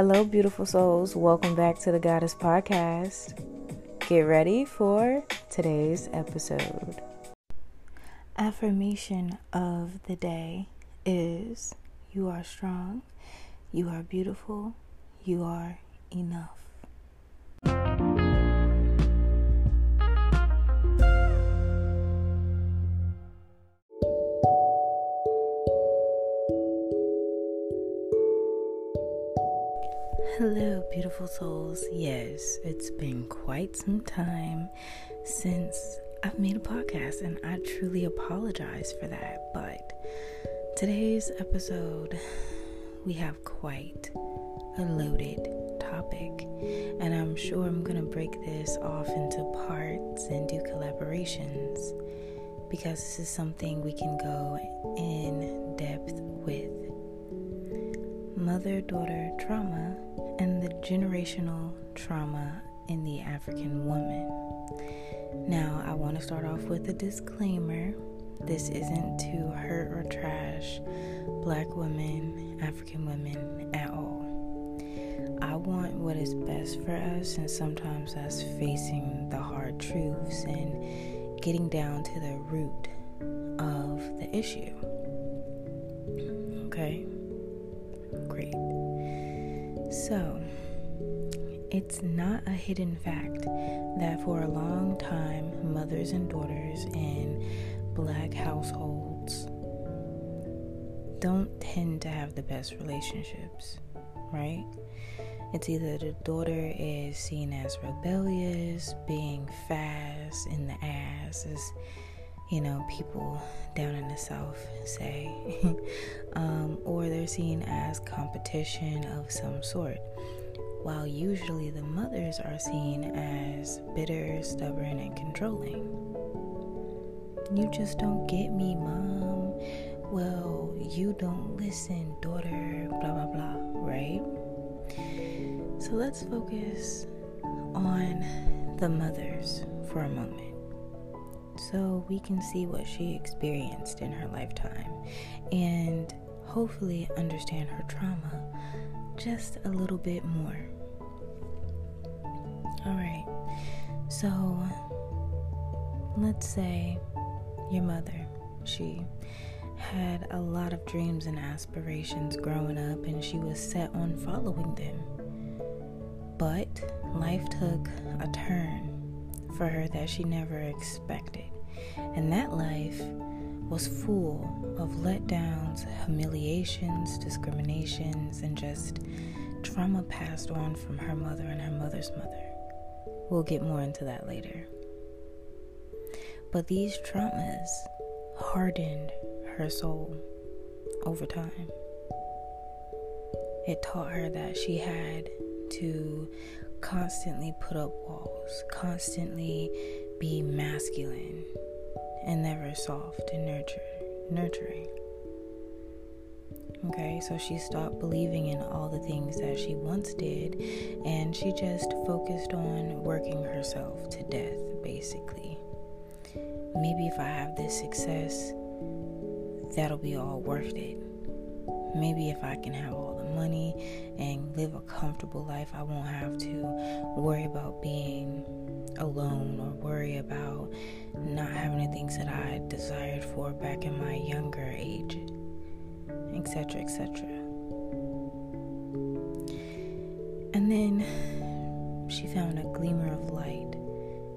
Hello, beautiful souls. Welcome back to the Goddess Podcast. Get ready for today's episode. Affirmation of the day is You are strong, you are beautiful, you are enough. Hello, beautiful souls. Yes, it's been quite some time since I've made a podcast, and I truly apologize for that. But today's episode, we have quite a loaded topic, and I'm sure I'm gonna break this off into parts and do collaborations because this is something we can go in depth with mother daughter trauma and the generational trauma in the African woman. Now, I want to start off with a disclaimer. This isn't to hurt or trash black women, African women at all. I want what is best for us, and sometimes that's facing the hard truths and getting down to the root of the issue. Okay? Great. So, it's not a hidden fact that for a long time, mothers and daughters in black households don't tend to have the best relationships, right? It's either the daughter is seen as rebellious, being fast in the ass, as you know, people down in the South say, um, or they're seen as competition of some sort. While usually the mothers are seen as bitter, stubborn, and controlling. You just don't get me, mom. Well, you don't listen, daughter, blah, blah, blah, right? So let's focus on the mothers for a moment so we can see what she experienced in her lifetime and hopefully understand her trauma just a little bit more. All right, so let's say your mother, she had a lot of dreams and aspirations growing up, and she was set on following them. But life took a turn for her that she never expected. And that life was full of letdowns, humiliations, discriminations, and just trauma passed on from her mother and her mother's mother. We'll get more into that later. But these traumas hardened her soul over time. It taught her that she had to constantly put up walls, constantly be masculine and never soft and nurture, nurturing. Okay, so she stopped believing in all the things that she once did and she just focused on working herself to death, basically. Maybe if I have this success, that'll be all worth it. Maybe if I can have all the money and live a comfortable life, I won't have to worry about being alone or worry about not having the things that I desired for back in my younger age, etc., etc. And then she found a gleamer of light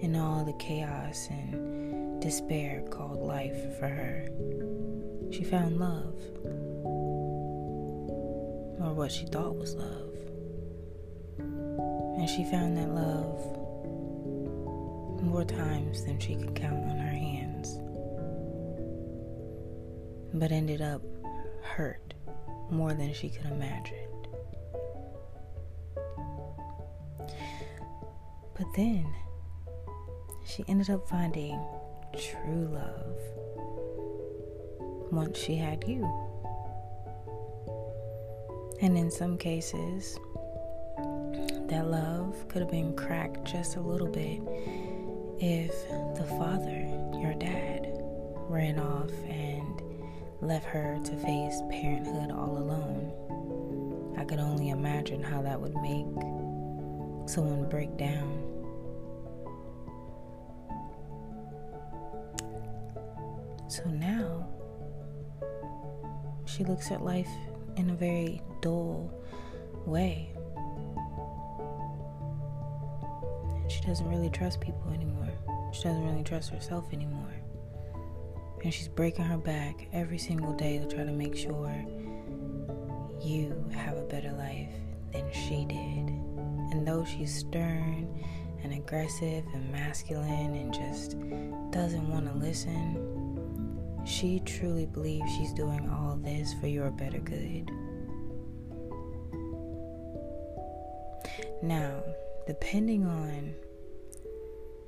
in all the chaos and despair called life for her. She found love or what she thought was love. And she found that love more times than she could count on her hands, but ended up hurt more than she could imagine. But then she ended up finding true love once she had you. And in some cases, that love could have been cracked just a little bit if the father, your dad, ran off and left her to face parenthood all alone. I could only imagine how that would make someone break down. So now she looks at life in a very dull way. She doesn't really trust people anymore. She doesn't really trust herself anymore. And she's breaking her back every single day to try to make sure you have a better life than she did. And though she's stern and aggressive and masculine and just doesn't want to listen, she truly believes she's doing all this for your better good. Now, depending on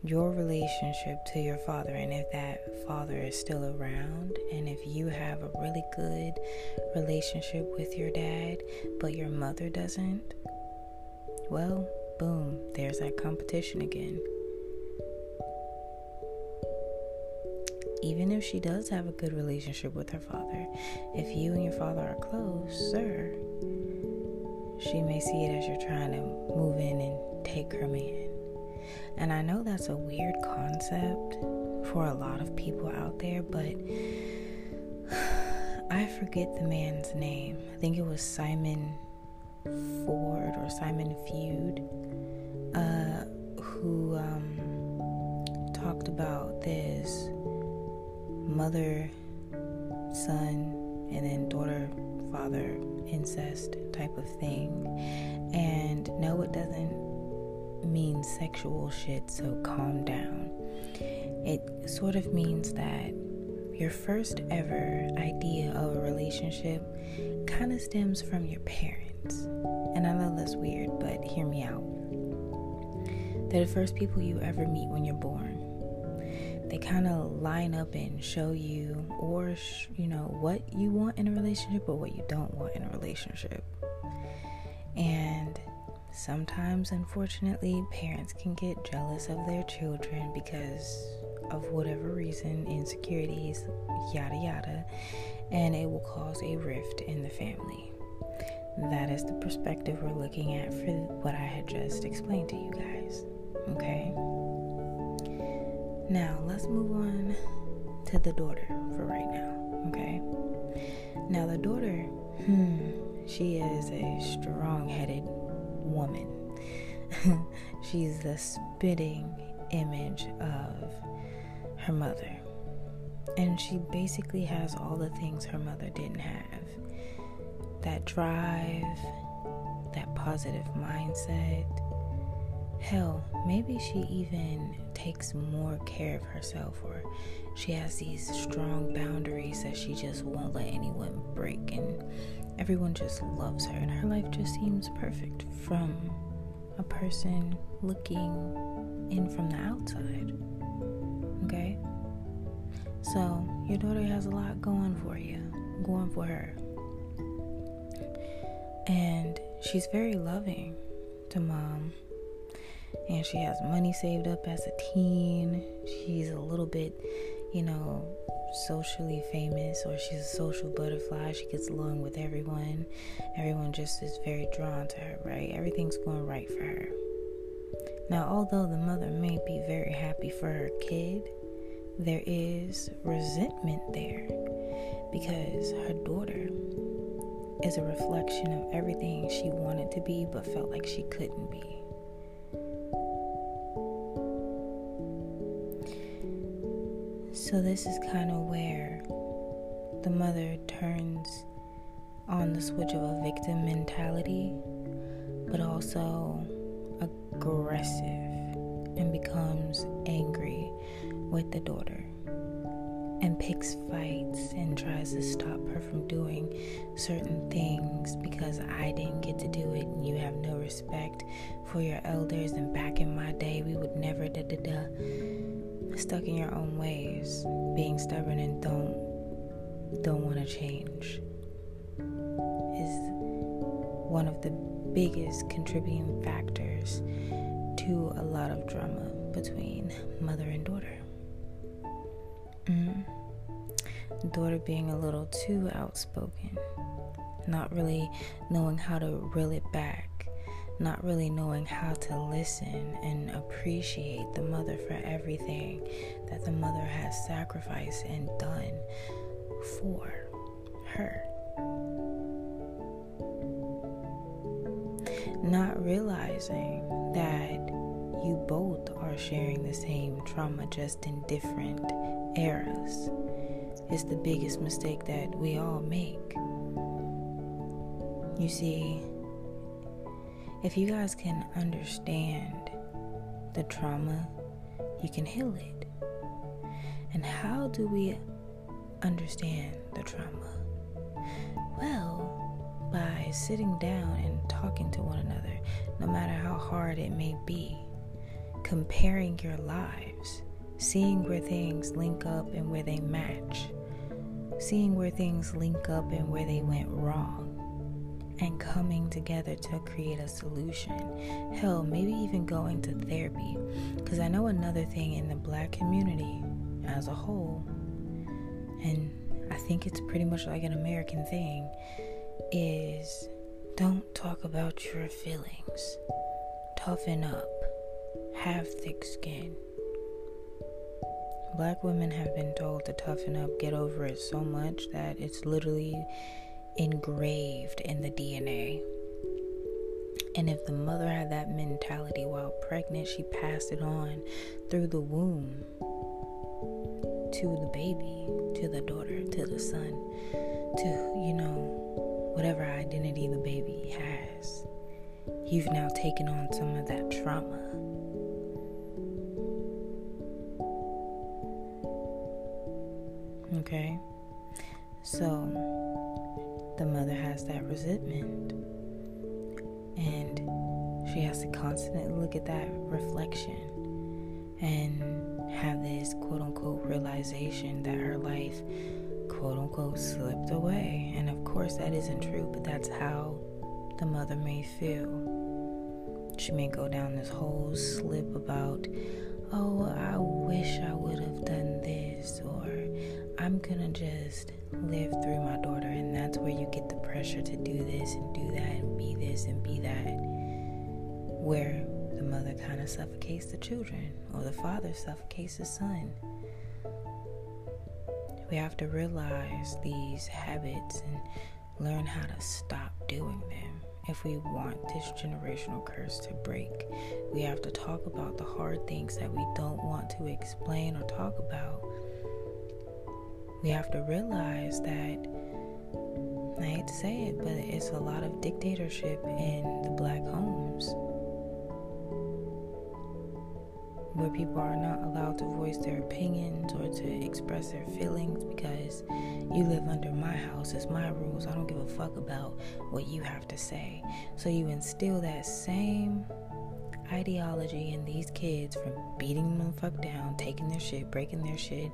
your relationship to your father and if that father is still around and if you have a really good relationship with your dad but your mother doesn't well boom there's that competition again even if she does have a good relationship with her father if you and your father are close sir she may see it as you're trying to move in and take her man and I know that's a weird concept for a lot of people out there, but I forget the man's name. I think it was Simon Ford or Simon Feud, uh, who um, talked about this mother, son, and then daughter, father incest type of thing. And no, it doesn't mean sexual shit, so calm down. It sort of means that your first ever idea of a relationship kind of stems from your parents. And I know that's weird, but hear me out. They're the first people you ever meet when you're born. They kind of line up and show you, or, you know, what you want in a relationship or what you don't want in a relationship. And Sometimes, unfortunately, parents can get jealous of their children because of whatever reason, insecurities, yada yada, and it will cause a rift in the family. That is the perspective we're looking at for what I had just explained to you guys. Okay? Now, let's move on to the daughter for right now. Okay? Now, the daughter, hmm, she is a strong headed woman. She's the spitting image of her mother. And she basically has all the things her mother didn't have that drive, that positive mindset. Hell, maybe she even takes more care of herself, or she has these strong boundaries that she just won't let anyone break. And everyone just loves her, and her life just seems perfect from a person looking in from the outside. Okay? So, your daughter has a lot going for you, going for her. And she's very loving to mom. And she has money saved up as a teen. She's a little bit, you know, socially famous or she's a social butterfly. She gets along with everyone. Everyone just is very drawn to her, right? Everything's going right for her. Now, although the mother may be very happy for her kid, there is resentment there because her daughter is a reflection of everything she wanted to be but felt like she couldn't be. So, this is kind of where the mother turns on the switch of a victim mentality, but also aggressive and becomes angry with the daughter and picks fights and tries to stop her from doing certain things because I didn't get to do it and you have no respect for your elders and back in my day we would never da da da stuck in your own ways, being stubborn and don't don't want to change is one of the biggest contributing factors to a lot of drama between mother and daughter. Mm-hmm. Daughter being a little too outspoken, not really knowing how to reel it back, not really knowing how to listen and appreciate the mother for everything that the mother has sacrificed and done for her. Not realizing that you both are sharing the same trauma just in different eras is the biggest mistake that we all make. You see, if you guys can understand the trauma, you can heal it. And how do we understand the trauma? Well, by sitting down and talking to one another, no matter how hard it may be, comparing your lives, seeing where things link up and where they match, seeing where things link up and where they went wrong and coming together to create a solution. Hell, maybe even going to therapy. Because I know another thing in the black community as a whole, and I think it's pretty much like an American thing, is don't talk about your feelings. Toughen up. Have thick skin. Black women have been told to toughen up, get over it so much that it's literally engraved in the DNA. And if the mother had that mentality while pregnant, she passed it on through the womb to the baby, to the daughter, to the son, to, you know, whatever identity the baby has. You've now taken on some of that trauma. Okay? So, the mother has that resentment. And she has to constantly look at that reflection and have this quote unquote realization that her life quote unquote slipped away. And of course, that isn't true, but that's how the mother may feel. She may go down this whole slip about, oh, I wish I would have done this, I'm gonna just live through my daughter, and that's where you get the pressure to do this and do that and be this and be that. Where the mother kind of suffocates the children, or the father suffocates the son. We have to realize these habits and learn how to stop doing them. If we want this generational curse to break, we have to talk about the hard things that we don't want to explain or talk about we have to realize that I hate to say it, but it's a lot of dictatorship in the black homes where people are not allowed to voice their opinions or to express their feelings because you live under my house, it's my rules. I don't give a fuck about what you have to say. So you instill that same ideology in these kids from beating them the fuck down, taking their shit, breaking their shit,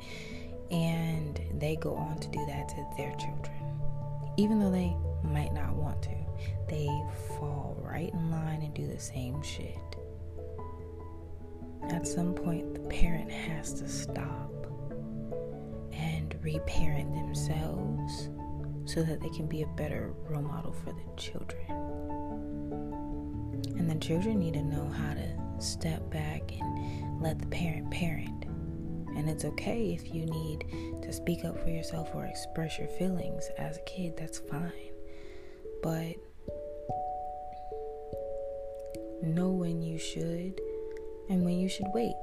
and they go on to do that to their children. Even though they might not want to, they fall right in line and do the same shit. At some point, the parent has to stop and reparent themselves so that they can be a better role model for the children. And the children need to know how to step back and let the parent parent and it's okay if you need to speak up for yourself or express your feelings as a kid, that's fine. But know when you should and when you should wait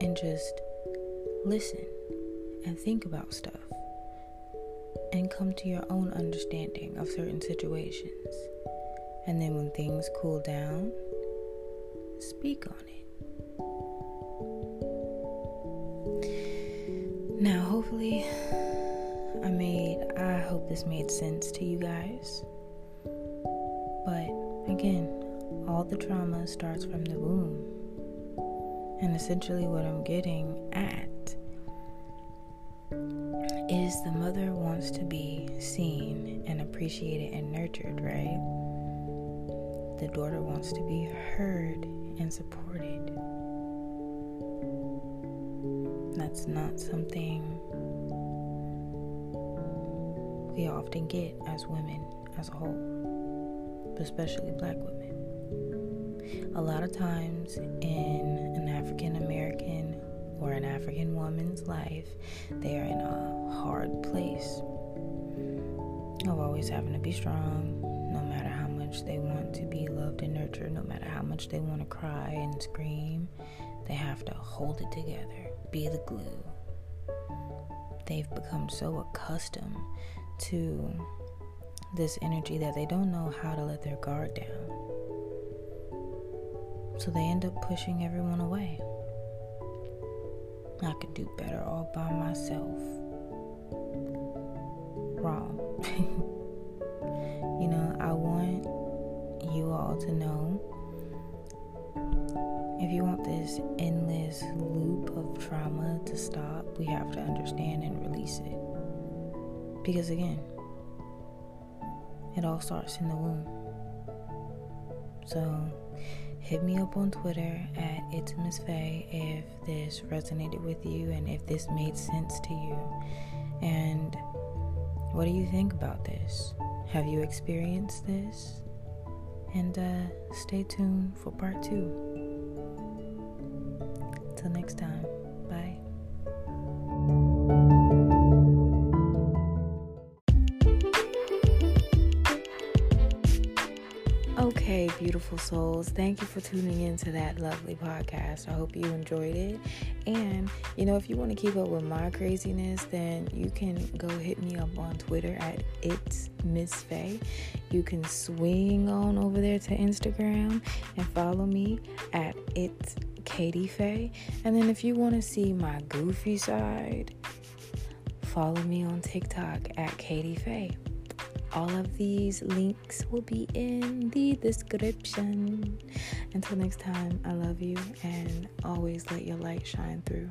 and just listen and think about stuff and come to your own understanding of certain situations. And then when things cool down, speak on it. Now, hopefully, I made, I hope this made sense to you guys. But again, all the trauma starts from the womb. And essentially, what I'm getting at is the mother wants to be seen and appreciated and nurtured, right? The daughter wants to be heard and supported. That's not something we often get as women as a whole, but especially black women. A lot of times in an African American or an African woman's life, they are in a hard place of always having to be strong, no matter how much they want to be loved and nurtured, no matter how much they want to cry and scream, they have to hold it together, be the glue. They've become so accustomed to this energy that they don't know how to let their guard down. So they end up pushing everyone away. I could do better all by myself. Wrong. this endless loop of trauma to stop, we have to understand and release it. Because again, it all starts in the womb. So hit me up on Twitter at It's Miss Faye if this resonated with you and if this made sense to you. And what do you think about this? Have you experienced this? And uh, stay tuned for part two. Till next time, beautiful souls. Thank you for tuning into that lovely podcast. I hope you enjoyed it. And, you know, if you want to keep up with my craziness, then you can go hit me up on Twitter at It's Miss Faye. You can swing on over there to Instagram and follow me at It's Katie Faye. And then if you want to see my goofy side, follow me on TikTok at Katie Faye. All of these links will be in the description. Until next time, I love you and always let your light shine through.